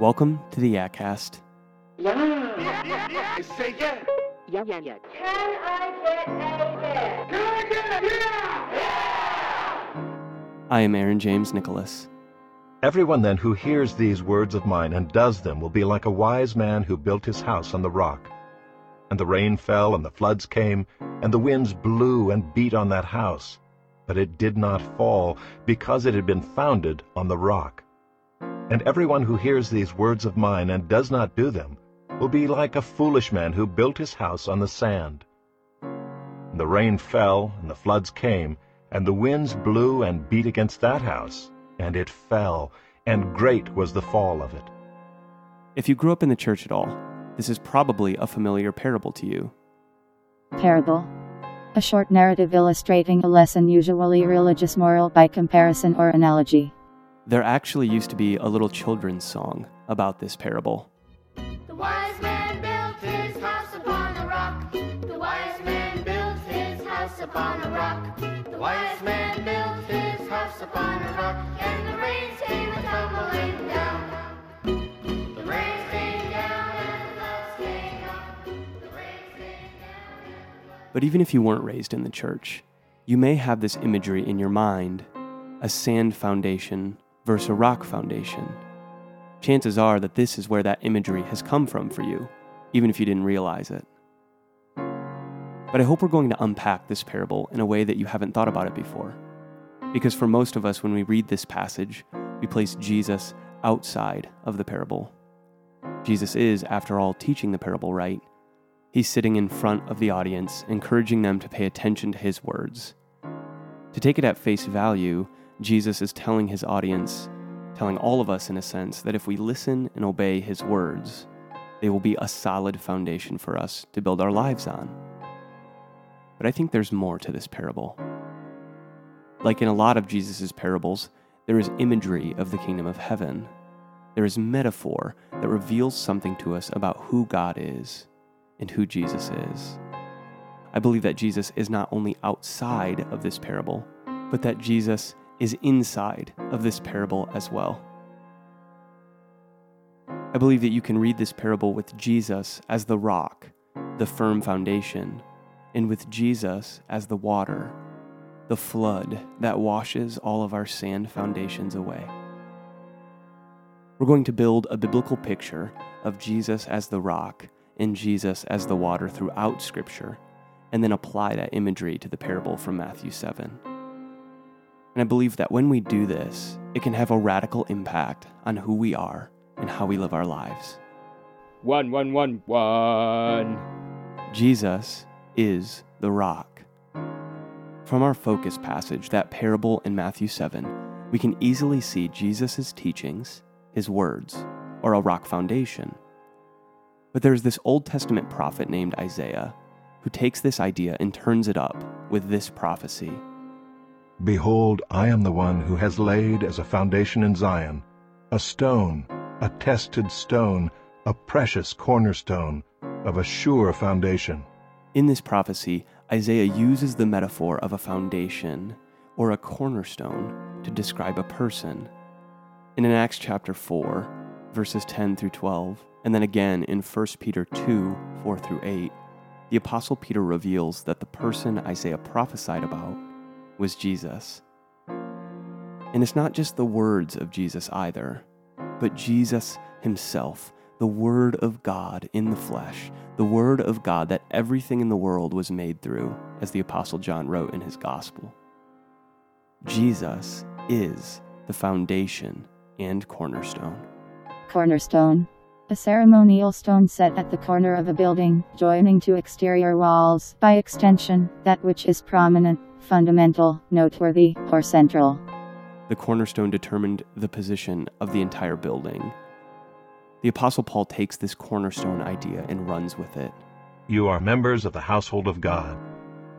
Welcome to the Yakcast. Yeah. Say yeah. Yeah, yeah, yeah. Can I get a Can I get it? Yeah. I am Aaron James Nicholas. Everyone then who hears these words of mine and does them will be like a wise man who built his house on the rock. And the rain fell, and the floods came, and the winds blew and beat on that house. But it did not fall, because it had been founded on the rock. And everyone who hears these words of mine and does not do them will be like a foolish man who built his house on the sand. And the rain fell, and the floods came, and the winds blew and beat against that house, and it fell, and great was the fall of it. If you grew up in the church at all, this is probably a familiar parable to you. Parable. A short narrative illustrating a lesson, usually religious moral by comparison or analogy. There actually used to be a little children's song about this parable. The wise man built his house upon a rock. The wise man built his house upon a rock. The wise man built his house upon a rock. And the rains came a tumbling down. The rains came down and the floods came up. The rains came down and the floods. But even if you weren't raised in the church, you may have this imagery in your mind a sand foundation versus a rock foundation. Chances are that this is where that imagery has come from for you, even if you didn't realize it. But I hope we're going to unpack this parable in a way that you haven't thought about it before. Because for most of us, when we read this passage, we place Jesus outside of the parable. Jesus is, after all, teaching the parable right. He's sitting in front of the audience, encouraging them to pay attention to his words. To take it at face value, Jesus is telling his audience, telling all of us in a sense, that if we listen and obey his words, they will be a solid foundation for us to build our lives on. But I think there's more to this parable. Like in a lot of Jesus' parables, there is imagery of the kingdom of heaven. There is metaphor that reveals something to us about who God is and who Jesus is. I believe that Jesus is not only outside of this parable, but that Jesus is inside of this parable as well. I believe that you can read this parable with Jesus as the rock, the firm foundation, and with Jesus as the water, the flood that washes all of our sand foundations away. We're going to build a biblical picture of Jesus as the rock and Jesus as the water throughout Scripture, and then apply that imagery to the parable from Matthew 7. And I believe that when we do this, it can have a radical impact on who we are and how we live our lives. One, one, one, one. Jesus is the rock. From our focus passage, that parable in Matthew 7, we can easily see Jesus' teachings, his words, or a rock foundation. But there's this Old Testament prophet named Isaiah who takes this idea and turns it up with this prophecy. Behold, I am the one who has laid as a foundation in Zion a stone, a tested stone, a precious cornerstone, of a sure foundation. In this prophecy, Isaiah uses the metaphor of a foundation or a cornerstone to describe a person. And in Acts chapter 4, verses 10 through 12, and then again in 1 Peter 2 4 through 8, the Apostle Peter reveals that the person Isaiah prophesied about was Jesus. And it's not just the words of Jesus either, but Jesus himself, the Word of God in the flesh, the Word of God that everything in the world was made through, as the Apostle John wrote in his Gospel. Jesus is the foundation and cornerstone. Cornerstone. A ceremonial stone set at the corner of a building, joining two exterior walls, by extension, that which is prominent, fundamental, noteworthy, or central. The cornerstone determined the position of the entire building. The Apostle Paul takes this cornerstone idea and runs with it. You are members of the household of God,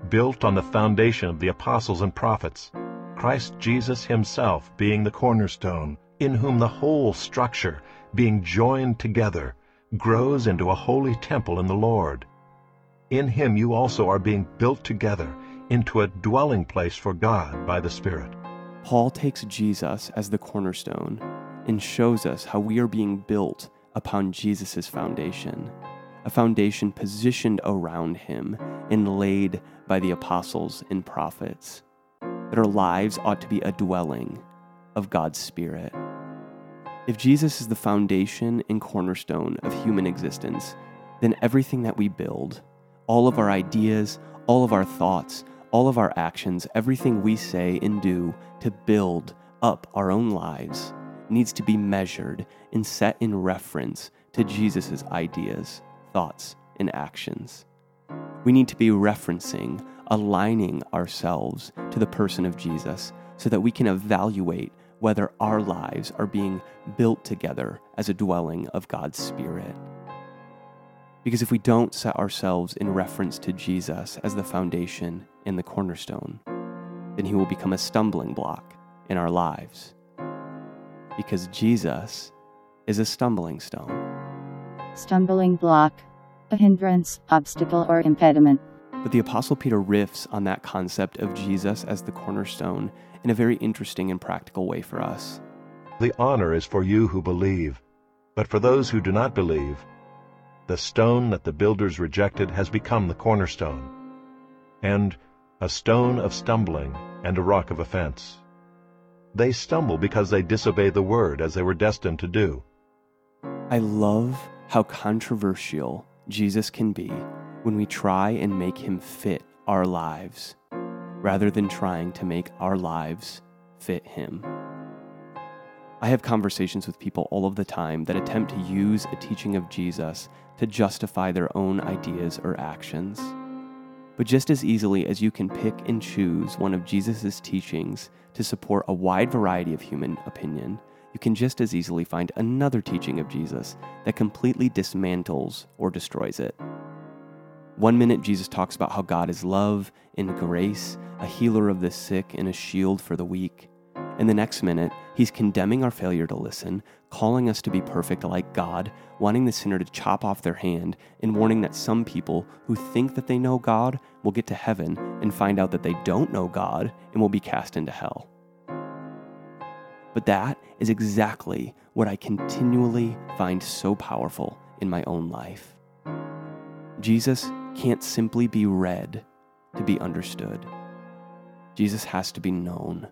built on the foundation of the apostles and prophets, Christ Jesus himself being the cornerstone, in whom the whole structure, being joined together, grows into a holy temple in the Lord. In him you also are being built together into a dwelling place for God by the Spirit. Paul takes Jesus as the cornerstone and shows us how we are being built upon Jesus' foundation, a foundation positioned around him and laid by the apostles and prophets, that our lives ought to be a dwelling of God's Spirit. If Jesus is the foundation and cornerstone of human existence, then everything that we build, all of our ideas, all of our thoughts, all of our actions, everything we say and do to build up our own lives, needs to be measured and set in reference to Jesus' ideas, thoughts, and actions. We need to be referencing, aligning ourselves to the person of Jesus so that we can evaluate whether our lives are being built together as a dwelling of God's Spirit. Because if we don't set ourselves in reference to Jesus as the foundation and the cornerstone, then he will become a stumbling block in our lives. Because Jesus is a stumbling stone. Stumbling block. A hindrance, obstacle, or impediment. But the Apostle Peter riffs on that concept of Jesus as the cornerstone in a very interesting and practical way for us. The honor is for you who believe. But for those who do not believe, the stone that the builders rejected has become the cornerstone, and a stone of stumbling and a rock of offense. They stumble because they disobey the word as they were destined to do. I love how controversial Jesus can be when we try and make him fit our lives rather than trying to make our lives fit him. I have conversations with people all of the time that attempt to use a teaching of Jesus to justify their own ideas or actions. But just as easily as you can pick and choose one of Jesus' teachings to support a wide variety of human opinion, you can just as easily find another teaching of Jesus that completely dismantles or destroys it. One minute, Jesus talks about how God is love and grace, a healer of the sick and a shield for the weak. And the next minute, he's condemning our failure to listen, calling us to be perfect like God, wanting the sinner to chop off their hand, and warning that some people who think that they know God will get to heaven and find out that they don't know God and will be cast into hell. But that is exactly what I continually find so powerful in my own life. Jesus can't simply be read to be understood. Jesus has to be known.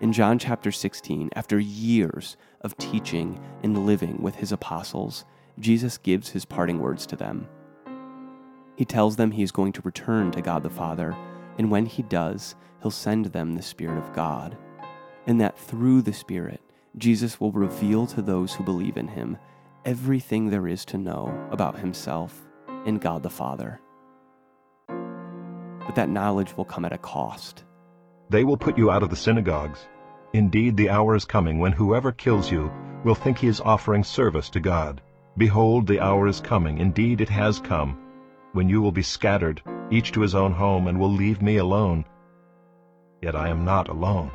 In John chapter 16, after years of teaching and living with his apostles, Jesus gives his parting words to them. He tells them he is going to return to God the Father, and when he does, he'll send them the Spirit of God, and that through the Spirit, Jesus will reveal to those who believe in him everything there is to know about himself and God the Father. But that knowledge will come at a cost. They will put you out of the synagogues. Indeed, the hour is coming when whoever kills you will think he is offering service to God. Behold, the hour is coming, indeed it has come, when you will be scattered, each to his own home, and will leave me alone. Yet I am not alone,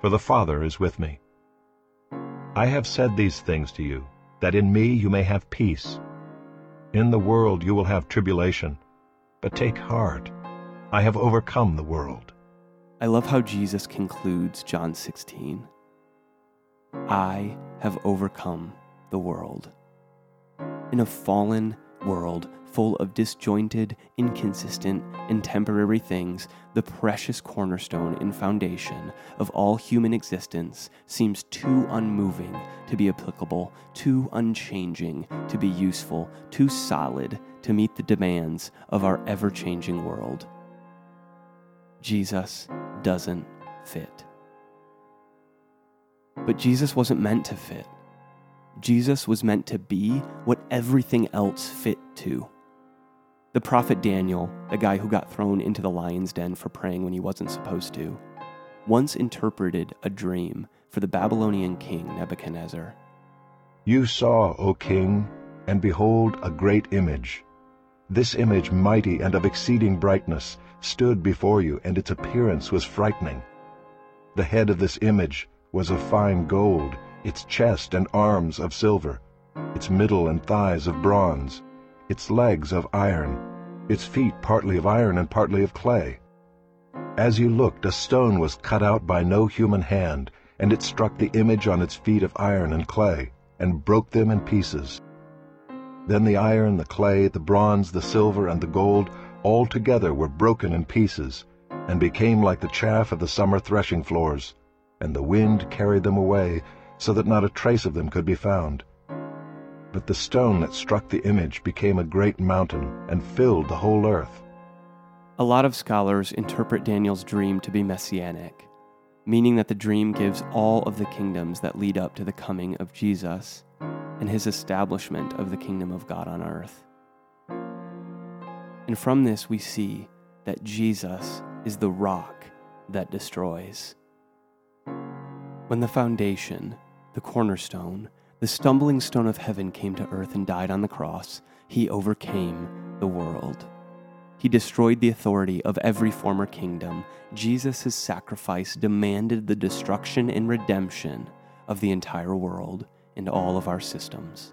for the Father is with me. I have said these things to you, that in me you may have peace. In the world you will have tribulation, but take heart, I have overcome the world. I love how Jesus concludes John 16. I have overcome the world. In a fallen world full of disjointed, inconsistent, and temporary things, the precious cornerstone and foundation of all human existence seems too unmoving to be applicable, too unchanging to be useful, too solid to meet the demands of our ever changing world. Jesus doesn't fit. But Jesus wasn't meant to fit. Jesus was meant to be what everything else fit to. The prophet Daniel, the guy who got thrown into the lion's den for praying when he wasn't supposed to, once interpreted a dream for the Babylonian king Nebuchadnezzar. You saw, O king, and behold a great image. This image, mighty and of exceeding brightness, stood before you, and its appearance was frightening. The head of this image was of fine gold, its chest and arms of silver, its middle and thighs of bronze, its legs of iron, its feet partly of iron and partly of clay. As you looked, a stone was cut out by no human hand, and it struck the image on its feet of iron and clay, and broke them in pieces. Then the iron, the clay, the bronze, the silver, and the gold all together were broken in pieces, and became like the chaff of the summer threshing floors, and the wind carried them away, so that not a trace of them could be found. But the stone that struck the image became a great mountain, and filled the whole earth. A lot of scholars interpret Daniel's dream to be messianic, meaning that the dream gives all of the kingdoms that lead up to the coming of Jesus and his establishment of the kingdom of God on earth. And from this, we see that Jesus is the rock that destroys. When the foundation, the cornerstone, the stumbling stone of heaven came to earth and died on the cross, he overcame the world. He destroyed the authority of every former kingdom. Jesus' sacrifice demanded the destruction and redemption of the entire world and all of our systems.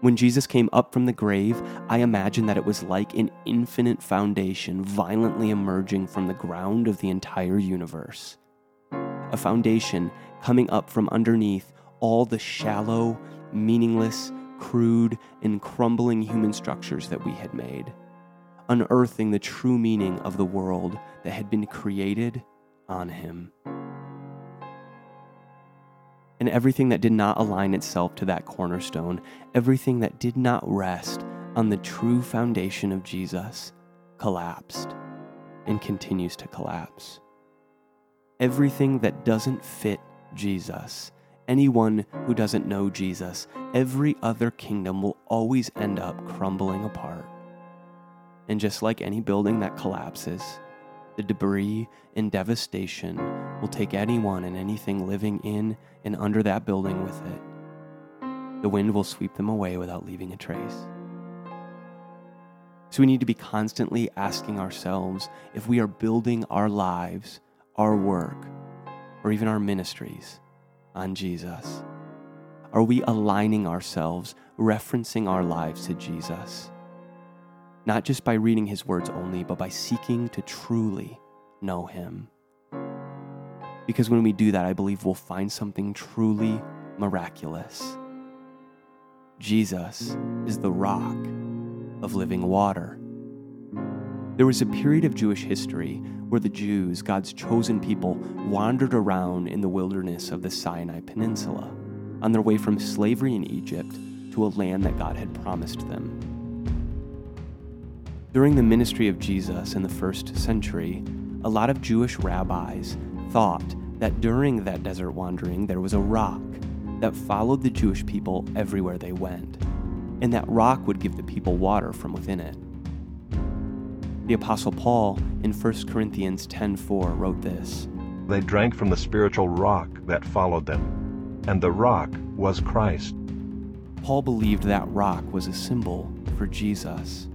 When Jesus came up from the grave, I imagine that it was like an infinite foundation violently emerging from the ground of the entire universe. A foundation coming up from underneath all the shallow, meaningless, crude, and crumbling human structures that we had made unearthing the true meaning of the world that had been created on him. And everything that did not align itself to that cornerstone, everything that did not rest on the true foundation of Jesus, collapsed and continues to collapse. Everything that doesn't fit Jesus, anyone who doesn't know Jesus, every other kingdom will always end up crumbling apart. And just like any building that collapses, the debris and devastation will take anyone and anything living in and under that building with it. The wind will sweep them away without leaving a trace. So we need to be constantly asking ourselves if we are building our lives, our work, or even our ministries on Jesus. Are we aligning ourselves, referencing our lives to Jesus? not just by reading his words only, but by seeking to truly know him. Because when we do that, I believe we'll find something truly miraculous. Jesus is the rock of living water. There was a period of Jewish history where the Jews, God's chosen people, wandered around in the wilderness of the Sinai Peninsula on their way from slavery in Egypt to a land that God had promised them. During the ministry of Jesus in the first century, a lot of Jewish rabbis thought that during that desert wandering there was a rock that followed the Jewish people everywhere they went, and that rock would give the people water from within it. The apostle Paul in 1 Corinthians 10:4 wrote this. They drank from the spiritual rock that followed them, and the rock was Christ. Paul believed that rock was a symbol for Jesus.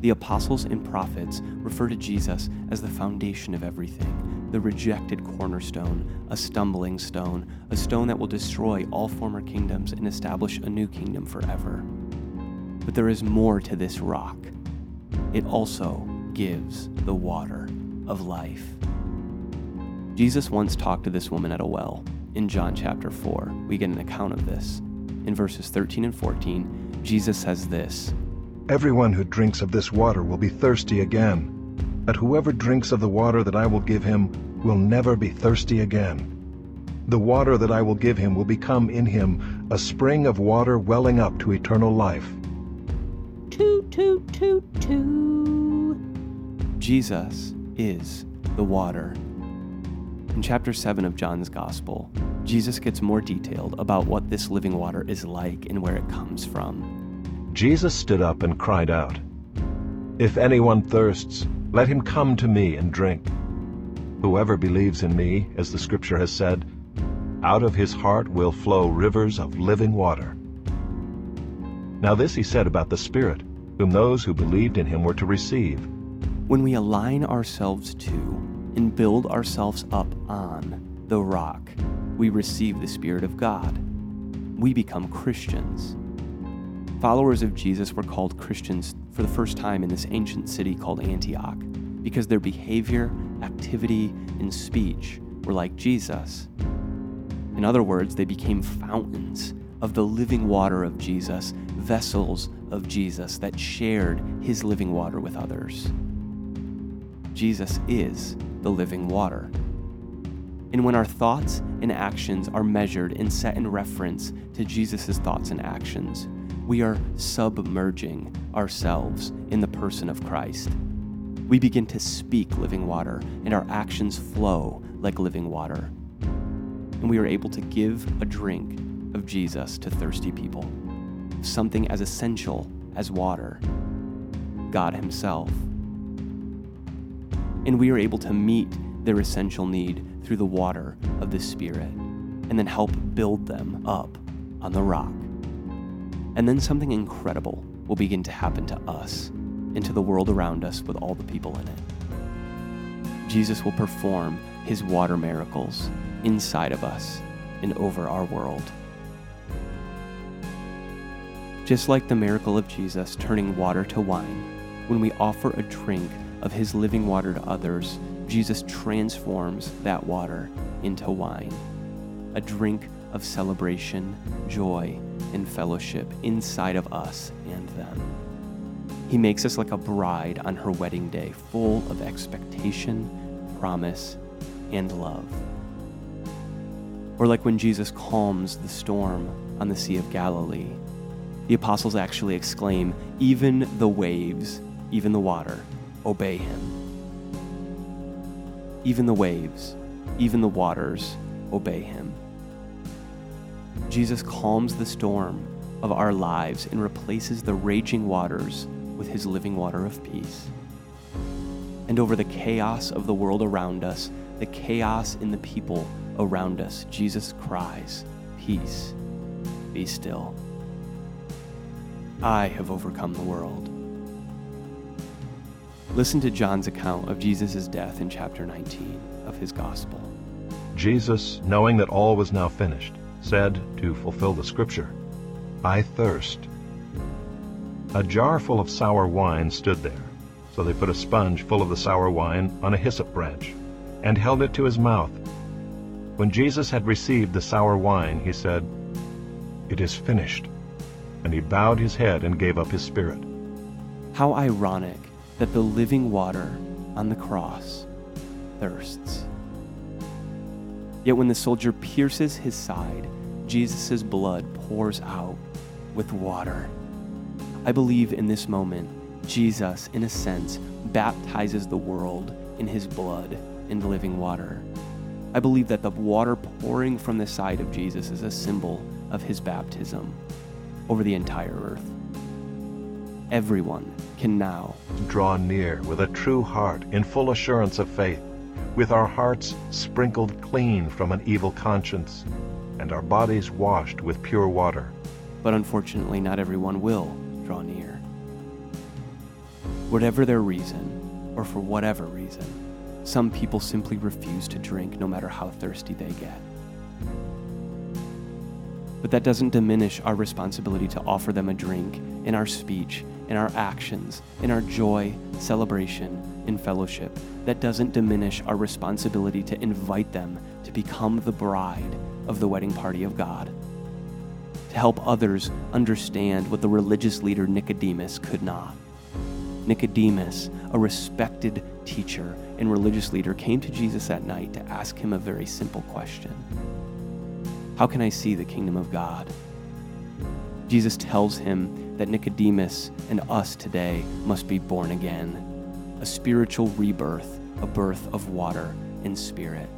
The apostles and prophets refer to Jesus as the foundation of everything, the rejected cornerstone, a stumbling stone, a stone that will destroy all former kingdoms and establish a new kingdom forever. But there is more to this rock. It also gives the water of life. Jesus once talked to this woman at a well. In John chapter 4, we get an account of this. In verses 13 and 14, Jesus says this Everyone who drinks of this water will be thirsty again. But whoever drinks of the water that I will give him will never be thirsty again. The water that I will give him will become in him a spring of water welling up to eternal life. Toot, toot, toot, toot. Jesus is the water. In chapter 7 of John's Gospel, Jesus gets more detailed about what this living water is like and where it comes from. Jesus stood up and cried out, If anyone thirsts, let him come to me and drink. Whoever believes in me, as the Scripture has said, out of his heart will flow rivers of living water. Now this he said about the Spirit, whom those who believed in him were to receive. When we align ourselves to and build ourselves up on the rock, we receive the Spirit of God. We become Christians. Followers of Jesus were called Christians for the first time in this ancient city called Antioch because their behavior, activity, and speech were like Jesus. In other words, they became fountains of the living water of Jesus, vessels of Jesus that shared his living water with others. Jesus is the living water. And when our thoughts and actions are measured and set in reference to Jesus' thoughts and actions, we are submerging ourselves in the person of Christ. We begin to speak living water, and our actions flow like living water. And we are able to give a drink of Jesus to thirsty people, something as essential as water, God Himself. And we are able to meet their essential need through the water of the Spirit, and then help build them up on the rock. And then something incredible will begin to happen to us and to the world around us with all the people in it. Jesus will perform his water miracles inside of us and over our world. Just like the miracle of Jesus turning water to wine, when we offer a drink of his living water to others, Jesus transforms that water into wine, a drink of celebration, joy, and fellowship inside of us and them. He makes us like a bride on her wedding day, full of expectation, promise, and love. Or like when Jesus calms the storm on the Sea of Galilee, the apostles actually exclaim, Even the waves, even the water, obey him. Even the waves, even the waters, obey him. Jesus calms the storm of our lives and replaces the raging waters with his living water of peace. And over the chaos of the world around us, the chaos in the people around us, Jesus cries, Peace, be still. I have overcome the world. Listen to John's account of Jesus' death in chapter 19 of his gospel. Jesus, knowing that all was now finished, said, to fulfill the scripture, I thirst. A jar full of sour wine stood there. So they put a sponge full of the sour wine on a hyssop branch, and held it to his mouth. When Jesus had received the sour wine, he said, It is finished. And he bowed his head and gave up his spirit. How ironic that the living water on the cross thirsts. Yet when the soldier pierces his side, Jesus' blood pours out with water. I believe in this moment, Jesus, in a sense, baptizes the world in his blood and living water. I believe that the water pouring from the side of Jesus is a symbol of his baptism over the entire earth. Everyone can now Draw near with a true heart in full assurance of faith, with our hearts sprinkled clean from an evil conscience, and our bodies washed with pure water. but unfortunately, not everyone will draw near. Whatever their reason, or for whatever reason, some people simply refuse to drink no matter how thirsty they get. But that doesn't diminish our responsibility to offer them a drink in our speech, in our actions, in our joy, celebration, and fellowship. That doesn't diminish our responsibility to invite them to become the bride of the wedding party of God to help others understand what the religious leader Nicodemus could not. Nicodemus, a respected teacher and religious leader, came to Jesus at night to ask him a very simple question How can I see the kingdom of God? Jesus tells him that Nicodemus and us today must be born again, a spiritual rebirth, a birth of water and spirit.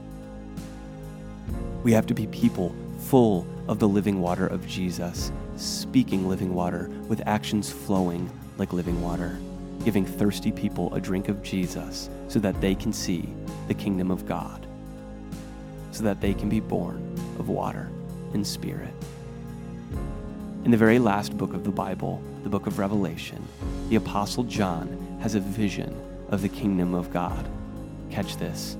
We have to be people full of the living water of Jesus, speaking living water with actions flowing like living water, giving thirsty people a drink of Jesus so that they can see the kingdom of God, so that they can be born of water and spirit. In the very last book of the Bible, the book of Revelation, the Apostle John has a vision of the kingdom of God. Catch this.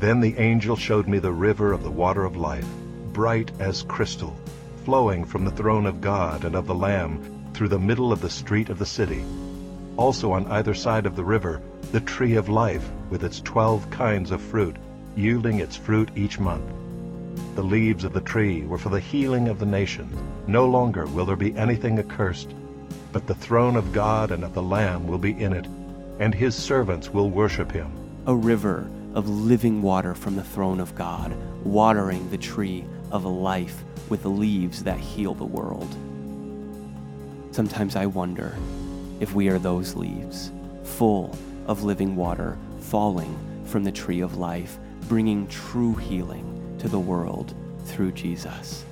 Then the angel showed me the river of the water of life, bright as crystal, flowing from the throne of God and of the Lamb through the middle of the street of the city. Also on either side of the river, the tree of life with its twelve kinds of fruit, yielding its fruit each month. the leaves of the tree were for the healing of the nations. No longer will there be anything accursed, but the throne of God and of the Lamb will be in it, and his servants will worship him. A river of living water from the throne of God, watering the tree of life with leaves that heal the world. Sometimes I wonder if we are those leaves, full of living water, falling from the tree of life, bringing true healing to the world through Jesus.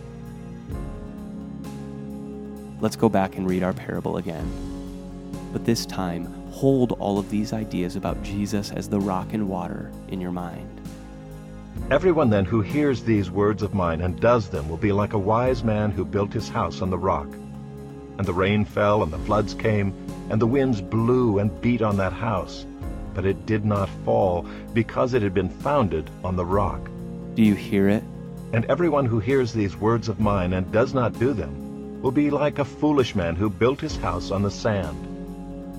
Let's go back and read our parable again. But this time, hold all of these ideas about Jesus as the rock and water in your mind. Everyone then who hears these words of mine and does them will be like a wise man who built his house on the rock. And the rain fell, and the floods came, and the winds blew and beat on that house. But it did not fall, because it had been founded on the rock. Do you hear it? And everyone who hears these words of mine and does not do them will be like a foolish man who built his house on the sand.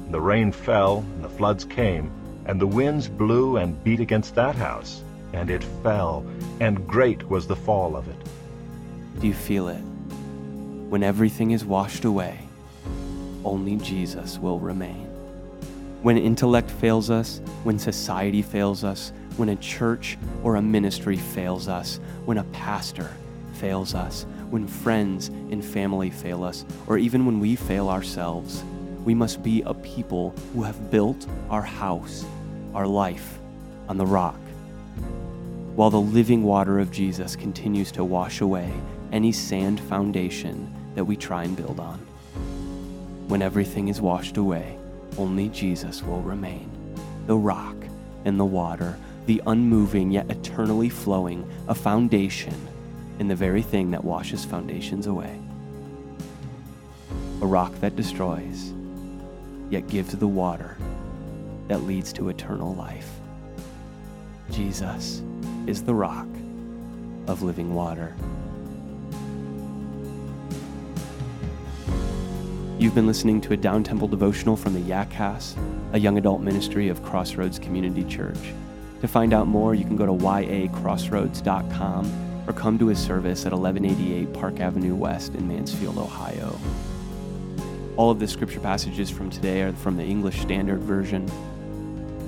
And the rain fell, and the floods came, and the winds blew and beat against that house, and it fell, and great was the fall of it. Do you feel it? When everything is washed away, only Jesus will remain. When intellect fails us, when society fails us, when a church or a ministry fails us, when a pastor fails us, when friends and family fail us, or even when we fail ourselves, we must be a people who have built our house, our life, on the rock. While the living water of Jesus continues to wash away any sand foundation that we try and build on. When everything is washed away, only Jesus will remain. The rock and the water, the unmoving yet eternally flowing, a foundation in the very thing that washes foundations away. A rock that destroys, yet gives the water that leads to eternal life. Jesus is the rock of living water. You've been listening to a Down Tempo devotional from the Yakcast, a young adult ministry of Crossroads Community Church. To find out more, you can go to yacrossroads.com or come to his service at 1188 Park Avenue West in Mansfield, Ohio. All of the scripture passages from today are from the English Standard Version.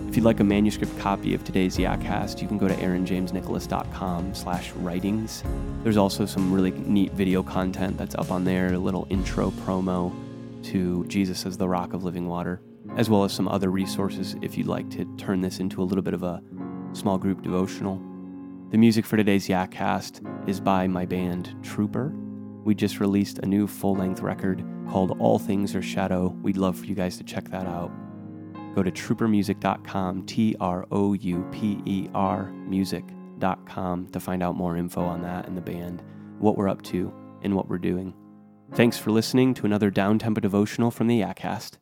If you'd like a manuscript copy of today's Yakcast, you can go to aaronjamesnicholas.com slash writings. There's also some really neat video content that's up on there, a little intro promo to Jesus as the Rock of Living Water, as well as some other resources if you'd like to turn this into a little bit of a small group devotional. The music for today's Yakcast is by my band Trouper. We just released a new full length record called All Things Are Shadow. We'd love for you guys to check that out. Go to troupermusic.com, T R O U P E R music.com to find out more info on that and the band, what we're up to, and what we're doing. Thanks for listening to another Down Tempo devotional from the Yakcast.